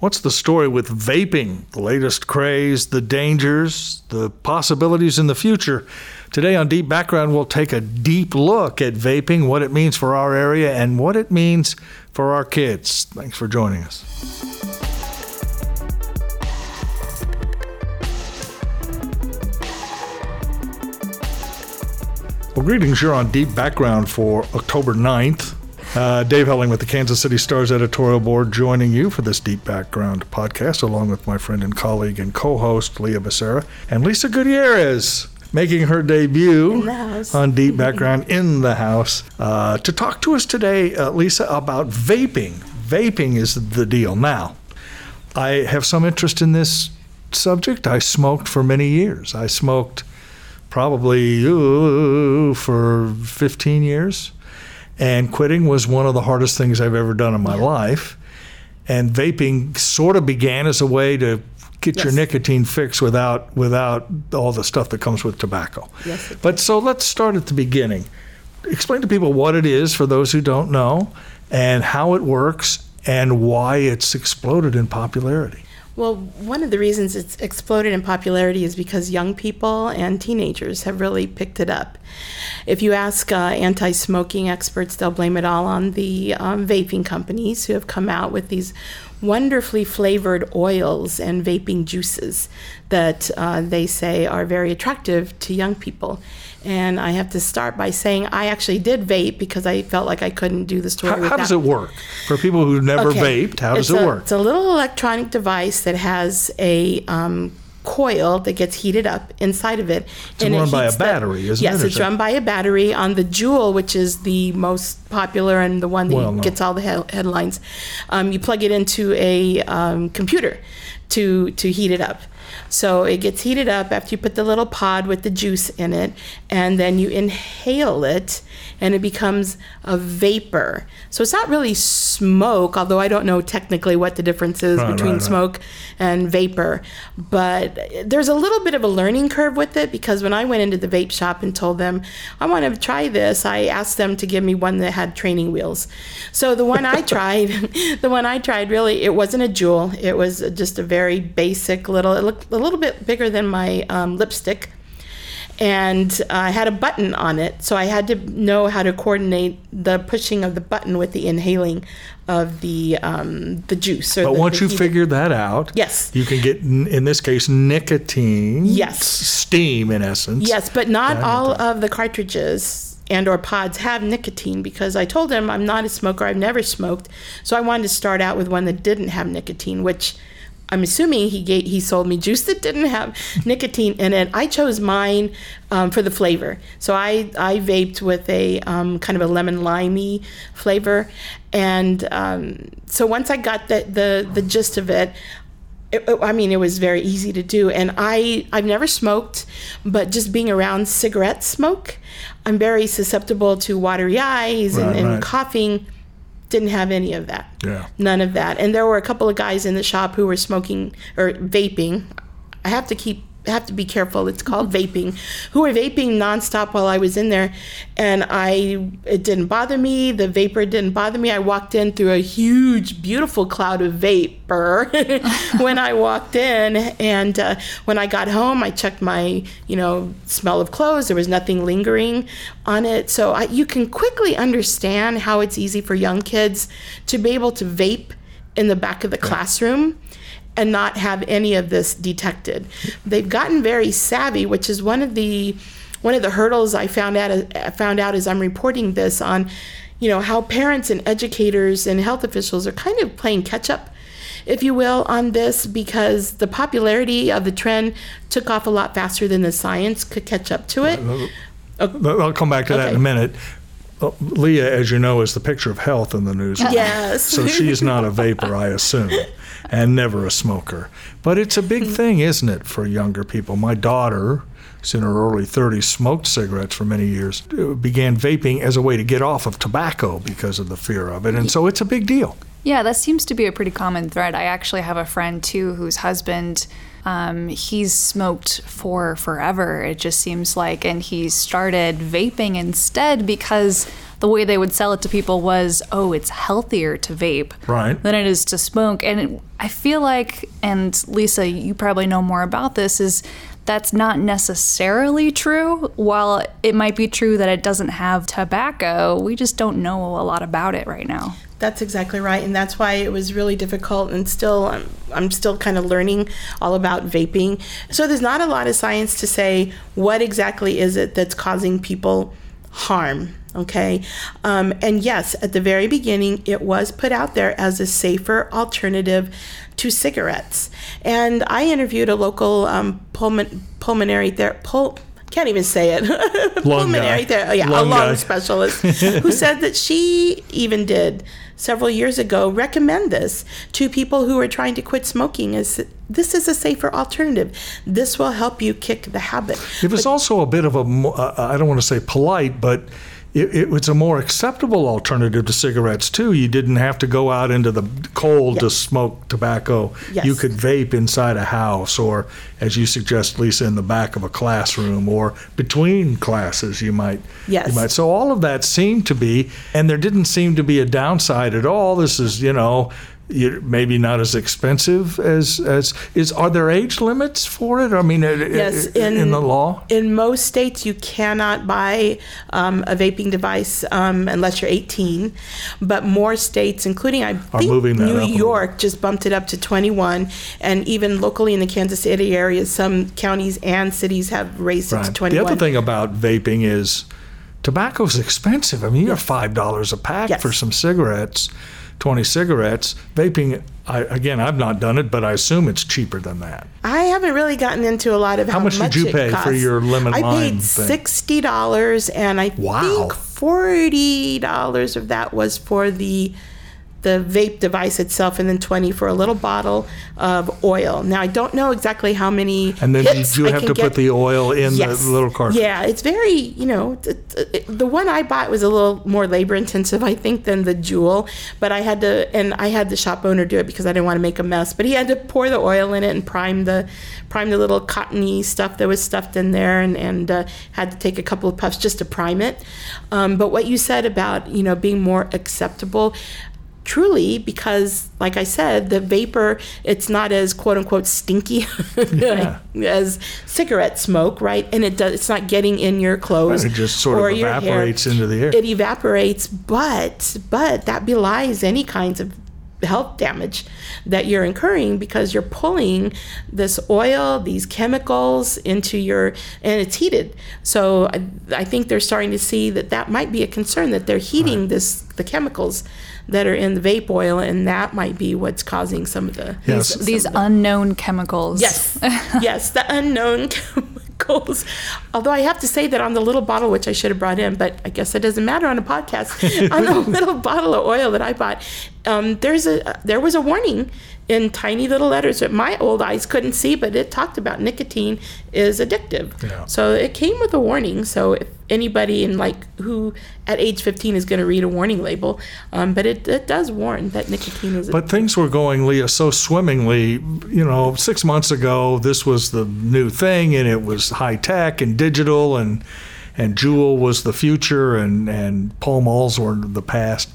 What's the story with vaping? The latest craze, the dangers, the possibilities in the future. Today on Deep Background, we'll take a deep look at vaping, what it means for our area, and what it means for our kids. Thanks for joining us. Well, greetings. You're on Deep Background for October 9th. Uh, Dave Helling with the Kansas City Stars editorial board joining you for this Deep Background podcast, along with my friend and colleague and co host, Leah Becerra, and Lisa Gutierrez, making her debut on Deep Background in the house uh, to talk to us today, uh, Lisa, about vaping. Vaping is the deal. Now, I have some interest in this subject. I smoked for many years. I smoked probably ooh, for 15 years. And quitting was one of the hardest things I've ever done in my life. And vaping sort of began as a way to get Yes. your nicotine fix without without all the stuff that comes with tobacco. Yes, But so let's start at the beginning. Explain to people what it is for those who don't know and how it works and why it's exploded in popularity. Well, one of the reasons it's exploded in popularity is because young people and teenagers have really picked it up. If you ask uh, anti smoking experts, they'll blame it all on the um, vaping companies who have come out with these wonderfully flavored oils and vaping juices that uh, they say are very attractive to young people. And I have to start by saying I actually did vape because I felt like I couldn't do the story How, without how does it work? For people who've never Okay. vaped, how does It's it a- work? It's a little electronic device that has a um, coil that gets heated up inside of it. It's run by a heats the- battery, isn't yes, it, or it's run by a battery on the Juul, which is the most popular and the one that Well gets all the he- headlines. Um, you plug it into a um, computer to to heat it up. So it gets heated up after you put the little pod with the juice in it, and then you inhale it, and it becomes a vapor. So it's not really smoke, although I don't know technically what the difference is Right, between right, right. smoke and vapor. But there's a little bit of a learning curve with it because when I went into the vape shop and told them I want to try this, I asked them to give me one that had training wheels. So the one I tried, the one I tried, really, it wasn't a Juul. It was just a very basic little. It looked a little bit bigger than my um, lipstick and I had a button on it, so I had to know how to coordinate the pushing of the button with the inhaling of the um, the juice. But the, once the you heated- figured that out, Yes. you can get, in this case, nicotine. Yes. Steam, in essence. Yes, but not Yeah, all of the cartridges and or pods have nicotine because I told him I'm not a smoker. I've never smoked, so I wanted to start out with one that didn't have nicotine, which I'm assuming he gave, he sold me juice that didn't have nicotine in it. I chose mine um, for the flavor, so I I vaped with a um, kind of a lemon limey flavor, and um, so once I got the the the gist of it, it, I mean, it was very easy to do, and I I've never smoked, but just being around cigarette smoke, I'm very susceptible to watery eyes and, and right. coughing. Didn't have any of that. Yeah. None of that. And there were a couple of guys in the shop who were smoking or vaping. I have to keep have to be careful. It's called vaping. Who were vaping nonstop while I was in there, and I it didn't bother me. The vapor didn't bother me. I walked in through a huge, beautiful cloud of vapor when I walked in, and uh, when I got home, I checked my you know smell of clothes. There was nothing lingering on it, so I, you can quickly understand how it's easy for young kids to be able to vape in the back of the classroom and not have any of this detected. They've gotten very savvy, which is one of the one of the hurdles I found out I found out as I'm reporting this on, you know, how parents and educators and health officials are kind of playing catch up, if you will, on this because the popularity of the trend took off a lot faster than the science could catch up to it. I'll come back to that in a minute. Uh, Leah, as you know, is the picture of health in the news. Yes. So she's not a vapor, I assume, and never a smoker. But it's a big thing, isn't it, for younger people? My daughter, who's in her early 30s, smoked cigarettes for many years, began vaping as a way to get off of tobacco because of the fear of it. And so it's a big deal. Yeah, that seems to be a pretty common thread. I actually have a friend too whose husband, um, he's smoked for forever, it just seems like, and he started vaping instead because the way they would sell it to people was, oh, it's healthier to vape Right. than it is to smoke. And it, I feel like, and Lisa, you probably know more about this, is that's not necessarily true. While it might be true that it doesn't have tobacco, we just don't know a lot about it right now. That's exactly right, and that's why it was really difficult. And still, I'm, I'm still kind of learning all about vaping. So there's not a lot of science to say what exactly is it that's causing people harm. Okay, um, and yes, at the very beginning, it was put out there as a safer alternative to cigarettes. And I interviewed a local um, pulmon- pulmonary ther- pul- can't even say it. Pulmonary guy. ther- yeah, Lung a lung guy. specialist who said that she even did several years ago recommend this to people who are trying to quit smoking is this is a safer alternative this will help you kick the habit It was also a bit of a, uh, I don't want to say polite, but it, it was a more acceptable alternative to cigarettes too. You didn't have to go out into the cold to smoke tobacco. Yes. You could vape inside a house, or as you suggest, Lisa, in the back of a classroom, or between classes. You might. Yes. You might. So all of that seemed to be, and there didn't seem to be a downside at all. This is, you know. You- Maybe not as expensive as as is. Are there age limits for it? I mean, uh, Yes, in, in- the law. in most states you cannot buy um, a vaping device um, unless you're 18 but more states including i think moving new up a little. york just bumped it up to 21 and even locally in the kansas city area some counties and cities have raised it to Right. 21 The other thing about vaping is tobacco's expensive. I mean, you're five dollars a pack Yes. for some cigarettes, twenty cigarettes. Vaping, I, again, I've not done it, but I assume it's cheaper than that. I haven't really gotten into a lot of how, much did you pay for your lemon I lime paid sixty dollars, and I Wow. think forty dollars of that was for the the vape device itself, and then twenty for a little bottle of oil. Now I don't know exactly how many. And then hits you do I have to get. put the oil in Yes. the little cartridge. Yeah, it's very, you know, t- t- the one I bought was a little more labor intensive, I think, than the Juul. But I had to, and I had the shop owner do it because I didn't want to make a mess. But he had to pour the oil in it and prime the, prime the little cottony stuff that was stuffed in there, and and uh, had to take a couple of puffs just to prime it. Um, but what you said about, you know, being more acceptable truly because like i said the vapor it's not as quote unquote stinky Yeah. as cigarette smoke right and it does it's not getting in your clothes It just sort of or your hair. evaporates into the air. it evaporates but but that belies any kinds of health damage that you're incurring because you're pulling this oil these chemicals into your and it's heated so i, I think they're starting to see that that might be a concern that they're heating this the chemicals that are in the vape oil and that might be what's causing some of the Yes. some These of the- unknown chemicals. Yes, yes, the unknown chemicals. Although I have to say that on the little bottle, which I should have brought in, but I guess it doesn't matter on a podcast. on the little bottle of oil that I bought, um, there's a there was a warning in tiny little letters that my old eyes couldn't see, but it talked about nicotine is addictive. Yeah. So it came with a warning. So if anybody in like who at age 15 is going to read a warning label, um, but it, it does warn that nicotine is. But things were going, Leah, so swimmingly. You know, six months ago, this was the new thing, and it was high tech and digital, and and Juul was the future, and and Pall Malls were the past.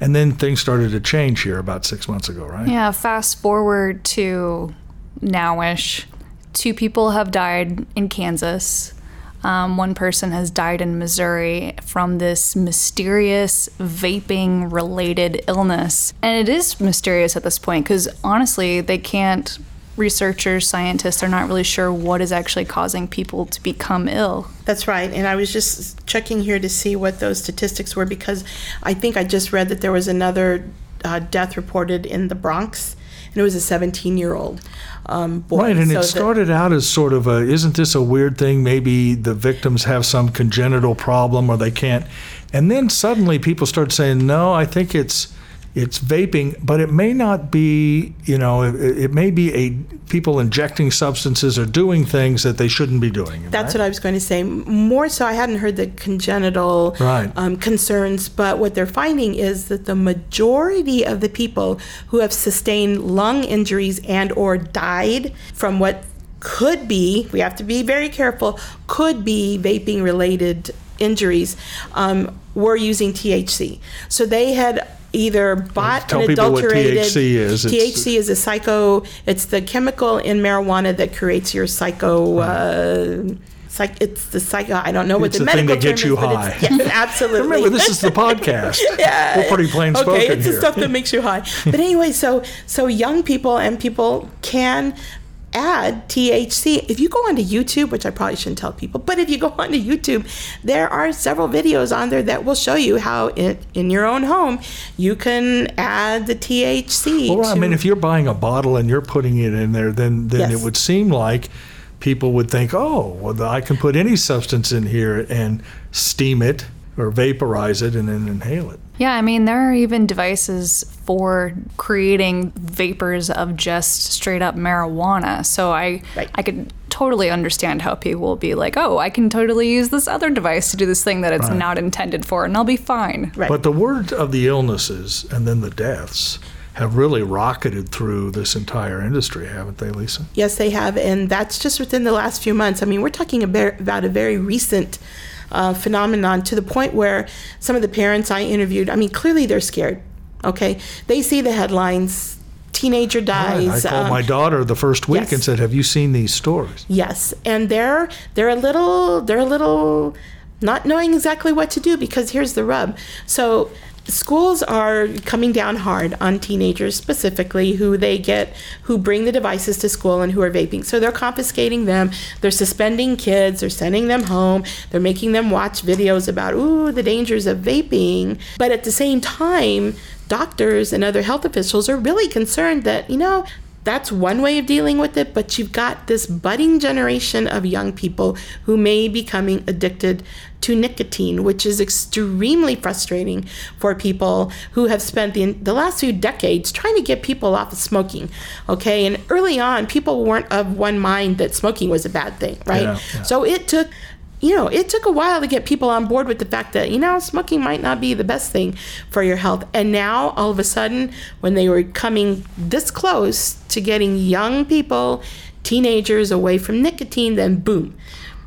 And then things started to change here about six months ago, right? Yeah, fast forward to nowish. Two people have died in Kansas. Um, one person has died in Missouri from this mysterious vaping related illness. And it is mysterious at this point because honestly, they can't, researchers, scientists are not really sure what is actually causing people to become ill. That's right. And I was just checking here to see what those statistics were because I think I just read that there was another uh, death reported in the Bronx, and it was a 17 year old um, boy. Right, and So it the- started out as sort of a isn't this a weird thing? Maybe the victims have some congenital problem or they can't. And then suddenly people start saying, no, I think it's it's vaping, but it may not be, you know, it, it may be a people injecting substances or doing things that they shouldn't be doing. That's what I was going to say. More so, I hadn't heard the congenital Right. um, concerns, but what they're finding is that the majority of the people who have sustained lung injuries and or died from what could be, we have to be very careful, could be vaping related injuries um, were using THC. So they had either bought Tell an people what adulterated THC is. THC is a psycho. It's the chemical in marijuana that creates your psycho. Uh, psych, it's the psycho. I don't know what It's the the thing that gets you is, high. Yes, absolutely. Remember, this is the podcast. Yeah. We're pretty plain spoken Okay, it's here. the stuff that makes you high. But anyway, so so young people and people can add THC. If you go onto YouTube, which I probably shouldn't tell people, but if you go onto YouTube, there are several videos on there that will show you how in, in your own home you can add the THC. Well, I mean, if you're buying a bottle and you're putting it in there, then then Yes. it would seem like people would think, oh, well, I can put any substance in here and steam it or vaporize it and then inhale it. Yeah, I mean, there are even devices for creating vapors of just straight up marijuana. So I Right. I could totally understand how people will be like, "Oh, I can totally use this other device to do this thing that it's Right. not intended for and I'll be fine." Right. But the word of the illnesses and then the deaths have really rocketed through this entire industry, haven't they, Lisa? Yes, they have, and that's just within the last few months. I mean, we're talking about, about a very recent uh, phenomenon to the point where some of the parents I interviewed, I mean, clearly they're scared. Okay, they see the headlines: teenager Right. dies. I called um, my daughter the first week yes. and said, "Have you seen these stories?" Yes, and they're they're a little they're a little not knowing exactly what to do because here's the rub. So schools are coming down hard on teenagers specifically who they get who bring the devices to school and who are vaping. So they're confiscating them, they're suspending kids, they're sending them home, they're making them watch videos about ooh the dangers of vaping. But at the same time, doctors and other health officials are really concerned that, you know, that's one way of dealing with it, but you've got this budding generation of young people who may be becoming addicted to nicotine, which is extremely frustrating for people who have spent the, the last few decades trying to get people off of smoking. Okay, and early on, people weren't of one mind that smoking was a bad thing, right? Yeah, yeah. So it took you know, it took a while to get people on board with the fact that, you know, smoking might not be the best thing for your health. And now, all of a sudden, when they were coming this close to getting young people, teenagers away from nicotine, then boom,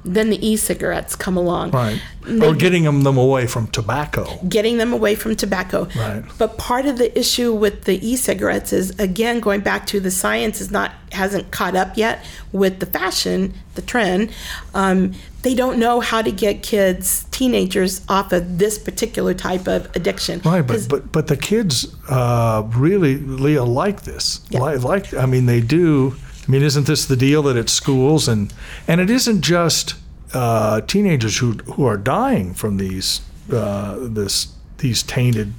then the e cigarettes come along. Right. They- or getting them, them away from tobacco. getting them away from tobacco. Right. But part of the issue with the e-cigarettes is again going back to the science is not hasn't caught up yet with the fashion, the trend. Um, they don't know how to get kids, teenagers, off of this particular type of addiction. Right, but but but the kids uh, really, Leah, like this. Yeah. Like, like, I mean, they do. I mean, isn't this the deal that it's schools and and it isn't just uh, teenagers who who are dying from these uh, this these tainted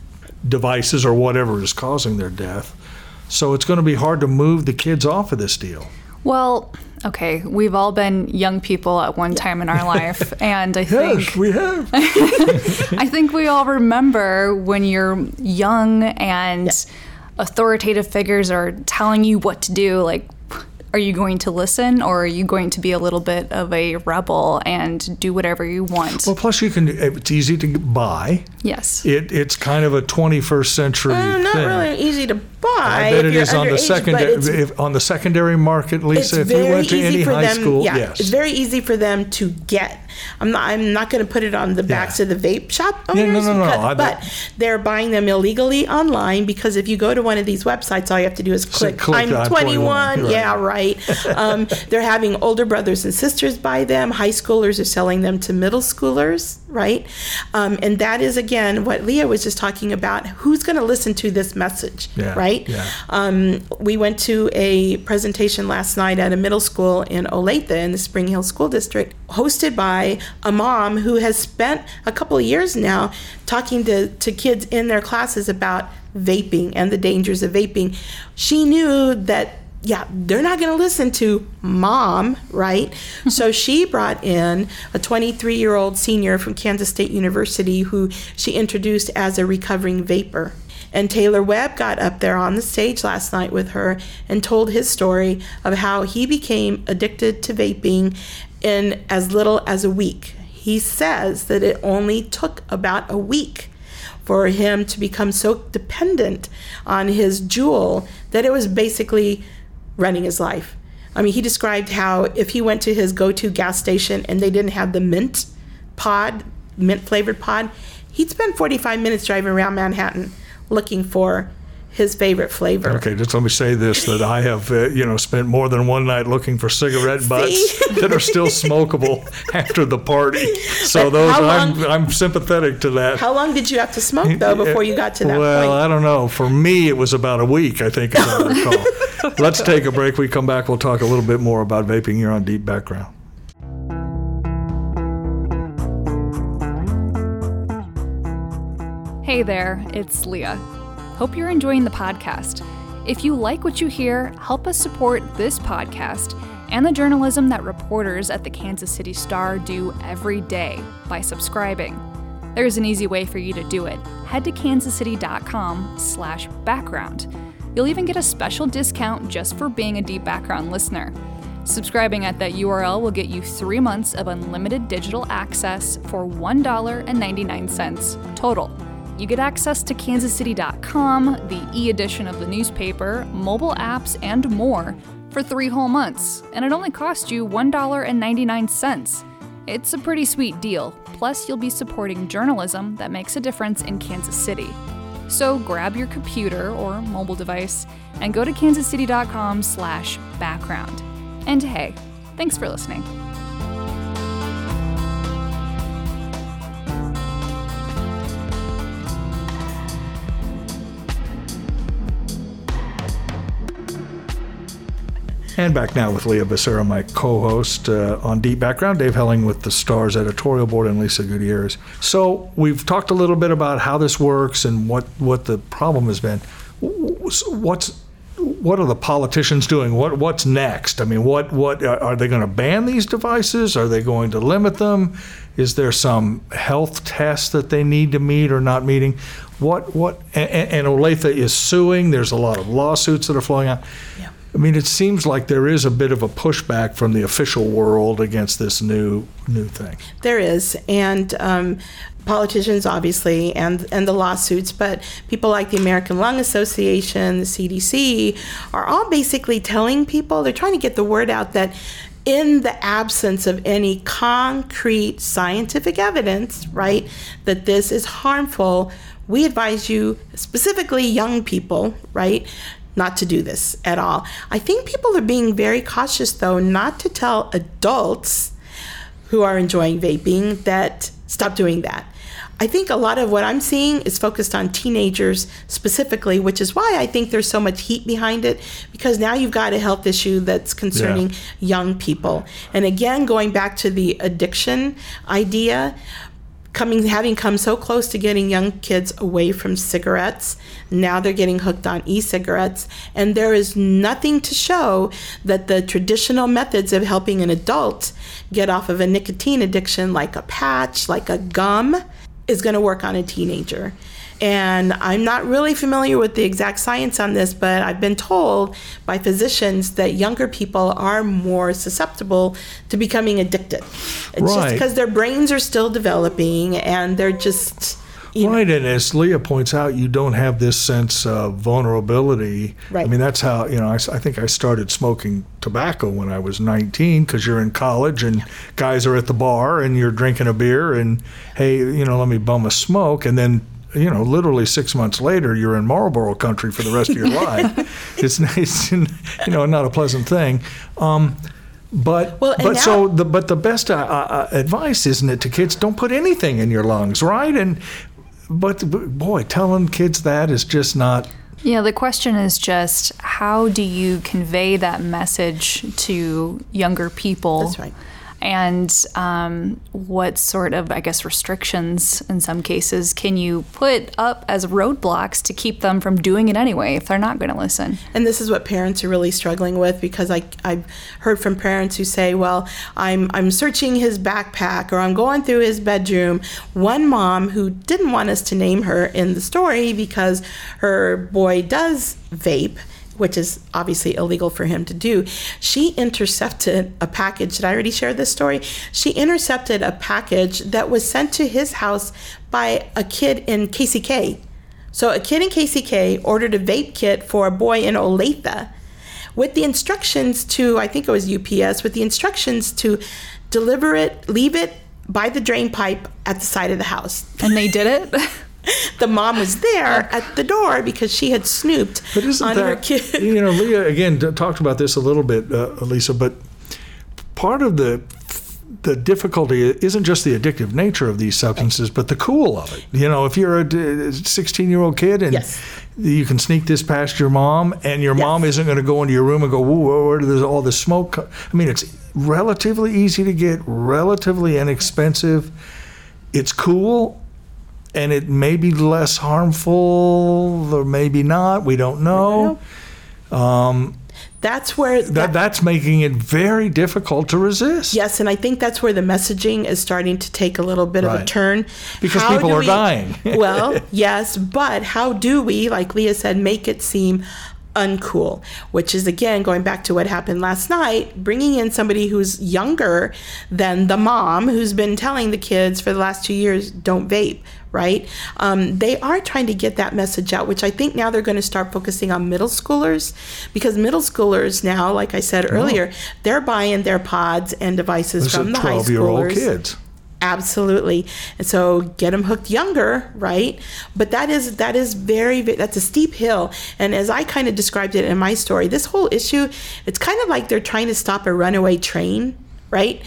devices or whatever is causing their death. So it's going to be hard to move the kids off of this deal. Well, okay, we've all been young people at one time in our life, and I think we have. I think we all remember when you're young and authoritative figures are telling you what to do. Like, are you going to listen or are you going to be a little bit of a rebel and do whatever you want? Well, plus you can. It's easy to buy. yes. It it's kind of a 21st century Uh, not thing. really easy to buy. I bet if it you're is on the underage, secondary if, on the secondary market, it's Lisa. If you went to any high them. school, yeah, yes. it's very easy for them to get. I'm not. I'm not going to put it on the backs Yeah. of the vape shop Yeah, owners. no, no, no, because- I- but they're buying them illegally online because if you go to one of these websites, all you have to do is click. click, I'm I'm 21. 21, Yeah, right. um, they're having older brothers and sisters buy them. High schoolers are selling them to middle schoolers, right? Um, and that is again what Leah was just talking about. Who's going to listen to this message, Yeah, right? yeah. Um, we went to a presentation last night at a middle school in Olathe in the Spring Hill School District, hosted by a mom who has spent a couple of years now talking to, to kids in their classes about vaping and the dangers of vaping. She knew that yeah, they're not going to listen to mom, right? so she brought in a 23 year old senior from Kansas State University who she introduced as a recovering vapor. And Taylor Webb got up there on the stage last night with her and told his story of how he became addicted to vaping in as little as a week. He says that it only took about a week for him to become so dependent on his Juul that it was basically running his life. I mean, he described how if he went to his go to gas station and they didn't have the mint pod, mint flavored pod, he'd spend 45 minutes driving around Manhattan looking for his favorite flavor. Okay, just let me say this: that I have, uh, you know, spent more than one night looking for cigarette butts that are still smokable after the party. So But those, how I'm, I'm sympathetic to that. How long did you have to smoke though before you got to that well, point? I don't know. For me, it was about a week, I think, as I recall. Let's take a break. We come back. We'll talk a little bit more about vaping here on Deep Background. Hey there, it's Leah. Hope you're enjoying the podcast. If you like what you hear, help us support this podcast and the journalism that reporters at the Kansas City Star do every day by subscribing. There's an easy way for you to do it. Head to kansascity.com slash background. You'll even get a special discount just for being a Deep Background listener. Subscribing at that URL will get you three months of unlimited digital access for $1.99 total. You get access to kansascity.com, the e edition of the newspaper, mobile apps, and more for three whole months, and it only costs you $1.99. It's a pretty sweet deal. Plus, you'll be supporting journalism that makes a difference in Kansas City. So grab your computer or mobile device and go to kansascity.com slash background. And hey, thanks for listening. And back now with Leah Becerra, my co-host uh, on Deep Background, Dave Helling with the Stars editorial board, and Lisa Gutierrez. So we've talked a little bit about how this works and what what the problem has been. What's what are the politicians doing? What what's next? I mean, what what are they going to ban these devices? Are they going to limit them? Is there some health test that they need to meet or not meeting? What what and, and Olathe is suing. There's a lot of lawsuits that are flowing out. Yeah. I mean, it seems like there is a bit of a pushback from the official world against this new new thing. There is, and um, politicians obviously, and and the lawsuits, but people like the American Lung Association, the CDC, are all basically telling people they're trying to get the word out that. In the absence of any concrete scientific evidence, right, that this is harmful, we advise you, specifically young people, right, not to do this at all. I think people are being very cautious, though, not to tell adults who are enjoying vaping that stop doing that. I think a lot of what I'm seeing is focused on teenagers specifically, which is why I think there's so much heat behind it because now you've got a health issue that's concerning Yeah. young people. And again, going back to the addiction idea, coming having come so close to getting young kids away from cigarettes now they're getting hooked on e-cigarettes. And there is nothing to show that the traditional methods of helping an adult get off of a nicotine addiction like a patch like a gum is going to work on a teenager and I'm not really familiar with the exact science on this, but I've been told by physicians that younger people are more susceptible to becoming addicted. It's just Right. because their brains are still developing and they're just, you know, Right, and as Leah points out, you don't have this sense of vulnerability. Right. I mean, that's how you know. I think I started smoking tobacco when I was 19 because you're in college and guys are at the bar and you're drinking a beer and hey, you know, let me bum a smoke, and then you know, literally six months later, you're in Marlboro country for the rest of your life. It's, it's you know not a pleasant thing. Um, but Well, and but so the but the best uh, uh, advice isn't it to kids don't put anything in your lungs, right? And but, but boy, telling kids that is just not. Yeah, the question is just how do you convey that message to younger people? That's right. And um, what sort of, I guess, restrictions in some cases can you put up as roadblocks to keep them from doing it anyway if they're not going to listen? And this is what parents are really struggling with because I, I've heard from parents who say, well, I'm, I'm searching his backpack or I'm going through his bedroom. One mom who didn't want us to name her in the story because her boy does vape. Which is obviously illegal for him to do. She intercepted a package. Did I already share this story? She intercepted a package that was sent to his house by a kid in KCK. So a kid in KCK ordered a vape kit for a boy in Olathe with the instructions to, I think it was UPS, with the instructions to deliver it, leave it by the drain pipe at the side of the house. And they did it? the mom was there at the door because she had snooped But isn't on that her kid. you know Leah again talked about this a little bit, uh, Lisa, but part of the the difficulty isn't just the addictive nature of these substances, but the cool of it. You know, if you're a 16 year old kid and Yes. you can sneak this past your mom, and your mom isn't going to go into your room and go, "Whoa, where does all this smoke?" co-" I mean, it's relatively easy to get, relatively inexpensive. It's cool, and it may be less harmful, or maybe not. We don't know. Um, that's where That that's making it very difficult to resist. Yes, and I think that's where the messaging is starting to take a little bit of a turn. Because How people are we- dying. well, yes, but how do we, like Leah said, make it seem uncool? Which is again going back to what happened last night, bringing in somebody who's younger than the mom who's been telling the kids for the last two years, don't vape. Right? Um, they are trying to get that message out, which I think now they're going to start focusing on middle schoolers because middle schoolers now, like I said earlier, they're buying their pods and devices Those from the high 12 year old schoolers. kids. Absolutely. And so get them hooked younger, right? But that is that is very ve- that's a steep hill. And as I kind of described it in my story, this whole issue, it's kind of like they're trying to stop a runaway train, right?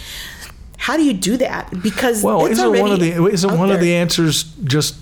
How do you do that? Because Well, it's isn't one of the isn't out one of the answers just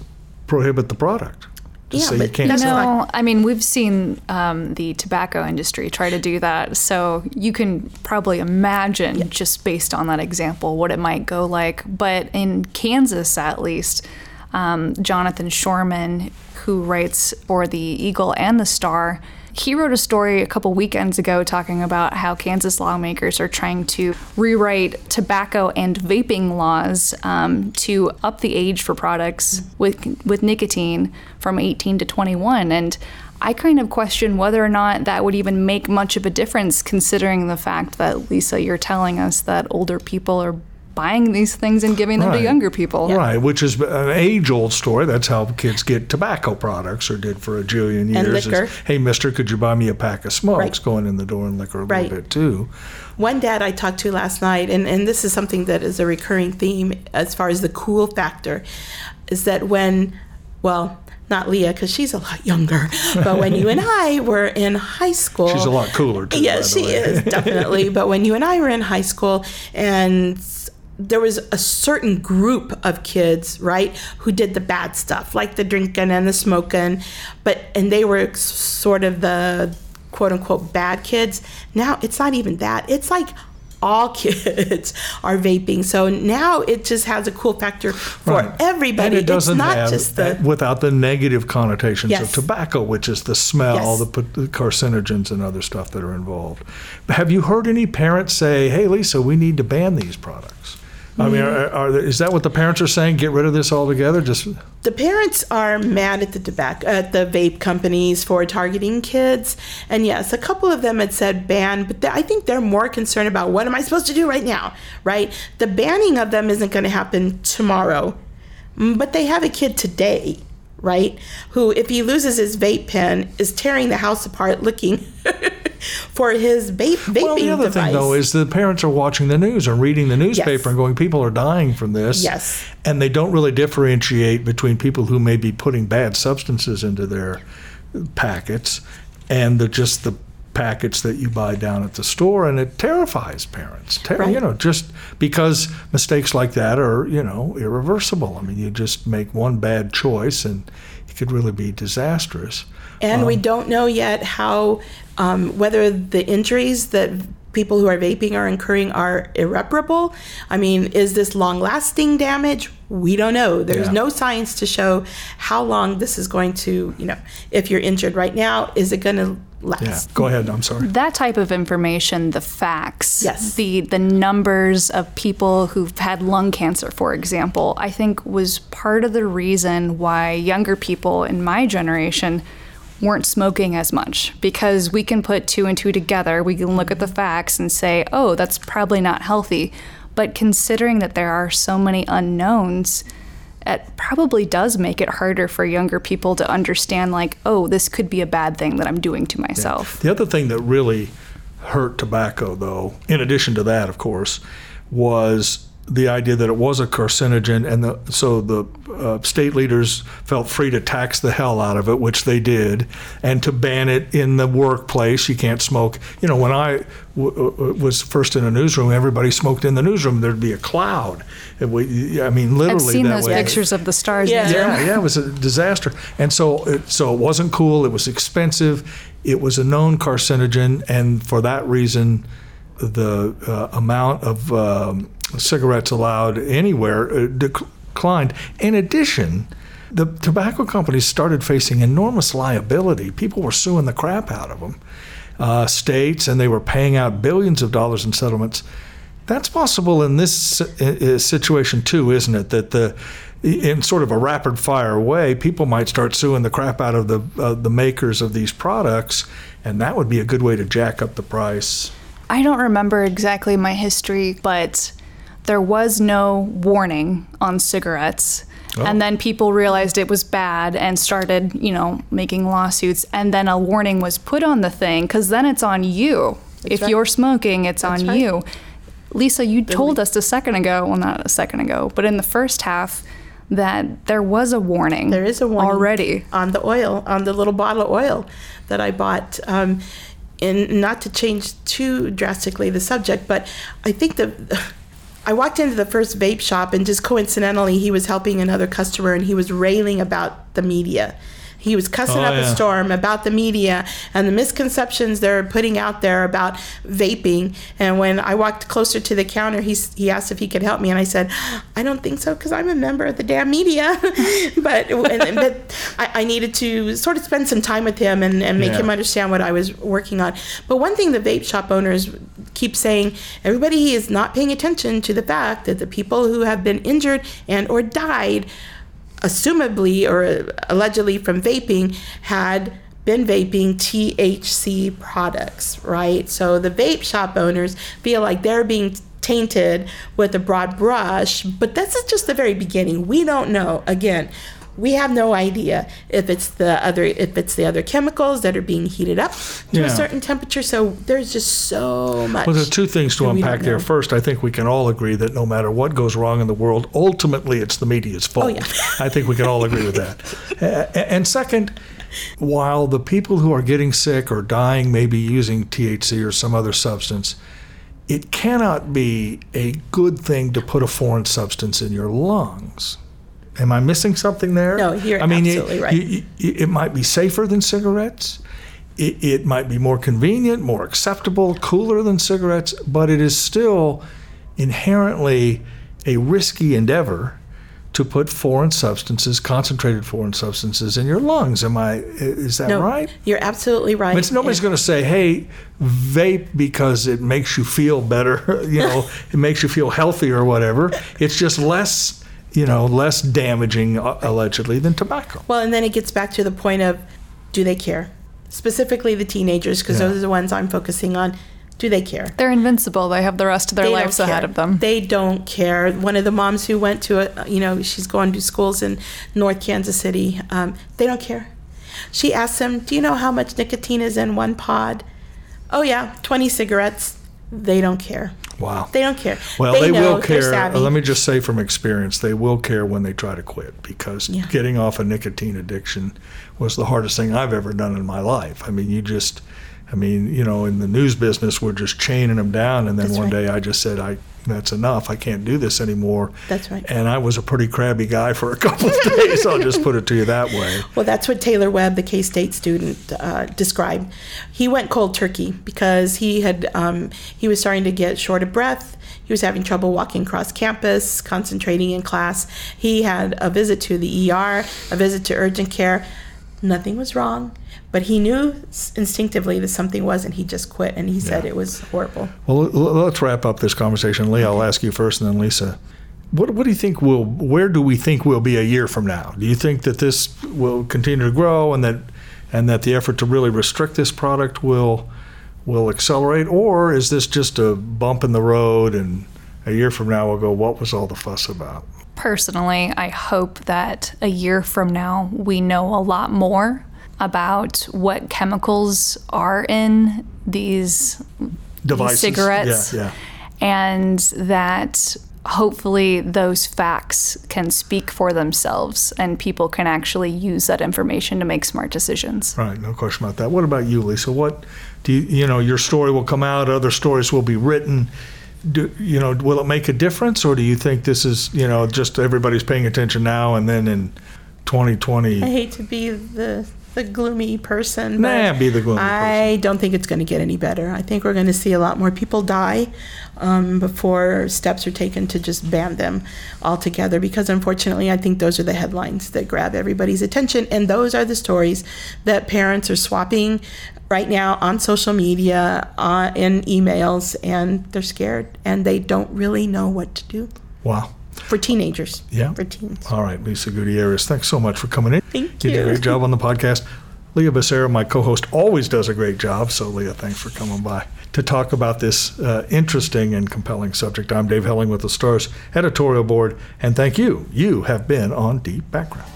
prohibit the product? Just Yeah, say you but can't. that's sell No, I mean, we've seen um, the tobacco industry try to do that. So you can probably imagine, just based on that example, what it might go like. But in Kansas, at least, um, Jonathan Shorman, who writes for the Eagle and the Star, he wrote a story a couple weekends ago talking about how Kansas lawmakers are trying to rewrite tobacco and vaping laws um, to up the age for products with with nicotine from 18 to 21. And I kind of question whether or not that would even make much of a difference, considering the fact that Lisa, you're telling us that older people are buying these things and giving them Right. to younger people. Right, which is an age-old story. That's how kids get tobacco products, or did for a jillion years. And is, liquor. hey, Mister, could you buy me a pack of smokes? Right. Going in the door and liquor a Right. little bit too. One dad I talked to last night, and, and this is something that is a recurring theme as far as the cool factor, is that when, well, not Leah, because she's a lot younger, but when you and I were in high school. She's a lot cooler too. by Yeah, the she way. is, definitely. but when you and I were in high school and there was a certain group of kids, right, who did the bad stuff, like the drinking and the smoking, but and they were sort of the quote unquote bad kids. Now it's not even that. It's like all kids are vaping. So now it just has a cool factor for Right. everybody. And it doesn't it's not have, just the without the negative connotations Yes. of tobacco, which is the smell, Yes. the, the carcinogens, and other stuff that are involved. Have you heard any parents say, "Hey, Lisa, we need to ban these products"? I mean, are, are, there- is that what the parents are saying? Get rid of this altogether? Just the parents are mad at the tobacco at the vape companies for targeting kids and yes a couple of them had said ban but th- i think they're more concerned about what am i supposed to do right now right the banning of them isn't going to happen tomorrow but they have a kid today right who if he loses his vape pen is tearing the house apart looking for his vaping well, the other device thing though is the parents are watching the news and reading the newspaper Yes. and going, "People are dying from this." Yes. and they don't really differentiate between people who may be putting bad substances into their packets and the just the packets that you buy down at the store and it terrifies parents Ter- Right. you know just because mistakes like that are you know irreversible i mean you just make one bad choice and it could really be disastrous And Um, we don't know yet how, um, whether the injuries that people who are vaping are incurring are irreparable. I mean, is this long lasting damage? We don't know. There's Yeah. no science to show how long this is going to, you know, if you're injured right now, is it going to last? yeah go ahead i'm sorry that type of information, the facts, Yes. the the numbers of people who've had lung cancer, for example, I think was part of the reason why younger people in my generation weren't smoking as much because we can put two and two together. We can look at the facts and say, "Oh, that's probably not healthy." But considering that there are so many unknowns, it probably does make it harder for younger people to understand like, "Oh, this could be a bad thing that I'm doing to myself." The other thing that really hurt tobacco, though, in addition to that, of course, was the idea that it was a carcinogen, and the, so the uh, state leaders felt free to tax the hell out of it, which they did, and to ban it in the workplace. You can't smoke. You know, when I w- w- was first in a newsroom, everybody smoked in the newsroom. There'd be a cloud. It, we, I mean, literally. I've seen that those way. pictures of the stars. Yeah. newsroom. Yeah, yeah, it was a disaster, and so it, so it wasn't cool. It was expensive. It was a known carcinogen, and for that reason, the uh, amount of um, cigarettes allowed anywhere uh, declined. In addition, the tobacco companies started facing enormous liability. People were suing the crap out of them, uh, states, and they were paying out billions of dollars in settlements. That's possible in this situation too, isn't it? That the in sort of a rapid fire way, people might start suing the crap out of the uh, the makers of these products, and that would be a good way to jack up the price. I don't remember exactly my history, but there was no warning on cigarettes. Oh. And then people realized it was bad and started, you know, making lawsuits. And then a warning was put on the thing because then it's on you. if right. you're smoking, it's on right. you. Lisa, you told us a second ago, well, not a second ago, but in the first half, that there was a warning. There is a warning already. on the oil, on the little bottle of oil that I bought. Um, and not to change too drastically the subject, but I think the I walked into the first vape shop and just coincidentally he was helping another customer and he was railing about the media. He was cussing Oh, up yeah. a storm about the media and the misconceptions they're putting out there about vaping. And when I walked closer to the counter, he, he asked if he could help me. And I said, I don't think so because I'm a member of the damn media. but and, but I, I needed to sort of spend some time with him and, and make Yeah. him understand what I was working on. But one thing the vape shop owners keep saying, everybody is not paying attention to the fact that the people who have been injured and or died assumably or allegedly from vaping had been vaping THC products, right? So the vape shop owners feel like they're being tainted with a broad brush, but this is just the very beginning. We don't know. Again, we have no idea if it's the other if it's the other chemicals that are being heated up to Yeah. a certain temperature. So there's just so much. Well, there are two things to that we don't unpack there. First, I think we can all agree that no matter what goes wrong in the world, ultimately it's the media's oh, fault. Oh, yeah. I think we can all agree with that. And second, while the people who are getting sick or dying may be using THC or some other substance, it cannot be a good thing to put a foreign substance in your lungs. Am I missing something there? No, you're I mean, absolutely it, right. you- you- it might be safer than cigarettes. It, it might be more convenient, more acceptable, cooler than cigarettes, but it is still inherently a risky endeavor to put foreign substances, concentrated foreign substances, in your lungs. Am I? Is that no, right? You're absolutely right. But nobody's going to say, "Hey, vape because it makes you feel better." You know, it makes you feel healthy or whatever. It's just less, you know, less damaging uh, allegedly than tobacco. Well, and then it gets back to the point of do they care? Specifically the teenagers, because Yeah. those are the ones I'm focusing on. Do they care? They're invincible. They have the rest of their They lives ahead of them. They don't care. One of the moms who went to a, you know, she's going to schools in North Kansas City. Um, they don't care. She asked them, "Do you know how much nicotine is in one pod?" Oh yeah, 20 cigarettes. They don't care. Wow. They don't care. Well, they, know, will care. Uh, savvy. Let me just say from experience, they will care when they try to quit because Yeah. getting off a nicotine addiction was the hardest thing I've ever done in my life. I mean, you just, I mean, you know, in the news business, we're just chaining them down, and then That's one right. day I just said, I that's enough. I can't do this anymore. That's right. And I was a pretty crabby guy for a couple of days. I'll just put it to you that way. Well, that's what Taylor Webb, the K State student, uh, described. He went cold turkey because he had um, he was starting to get short of breath. He was having trouble walking across campus, concentrating in class. He had a visit to the ER, a visit to urgent care. Nothing was wrong, but he knew instinctively that something was, and he just quit. And he said Yeah. it was horrible. Well, let's wrap up this conversation. Lee, I'll ask you first, and then Lisa. What, what do you think will? Where do we think we'll be a year from now? Do you think that this will continue to grow, and that and that the effort to really restrict this product will will accelerate, or is this just a bump in the road, and a year from now we'll go, what was all the fuss about? Personally, I hope that a year from now we know a lot more about what chemicals are in these Devices, cigarettes Yeah, yeah. and that hopefully those facts can speak for themselves and people can actually use that information to make smart decisions. Right, no question about that. What about you, Lisa? What do you, you know, your story will come out, other stories will be written. Do, you know, will it make a difference or do you think this is, you know, just everybody's paying attention now and then in 2020? I hate to be the the gloomy person. Nah, be the gloomy I don't think it's going to get any better. I think we're going to see a lot more people die um, before steps are taken to just ban them altogether. Because unfortunately, I think those are the headlines that grab everybody's attention, and those are the stories that parents are swapping right now on social media, uh, in emails, and they're scared and they don't really know what to do. Wow. For teenagers. Yeah. For teens. All right, Lisa Gutierrez, thanks so much for coming in. Thank You You did a great job on the podcast. Leah Becerra, my co-host, always does a great job. So, Leah, thanks for coming by to talk about this uh, interesting and compelling subject. I'm Dave Helling with the Stars editorial board, and thank you. You have been on Deep Background.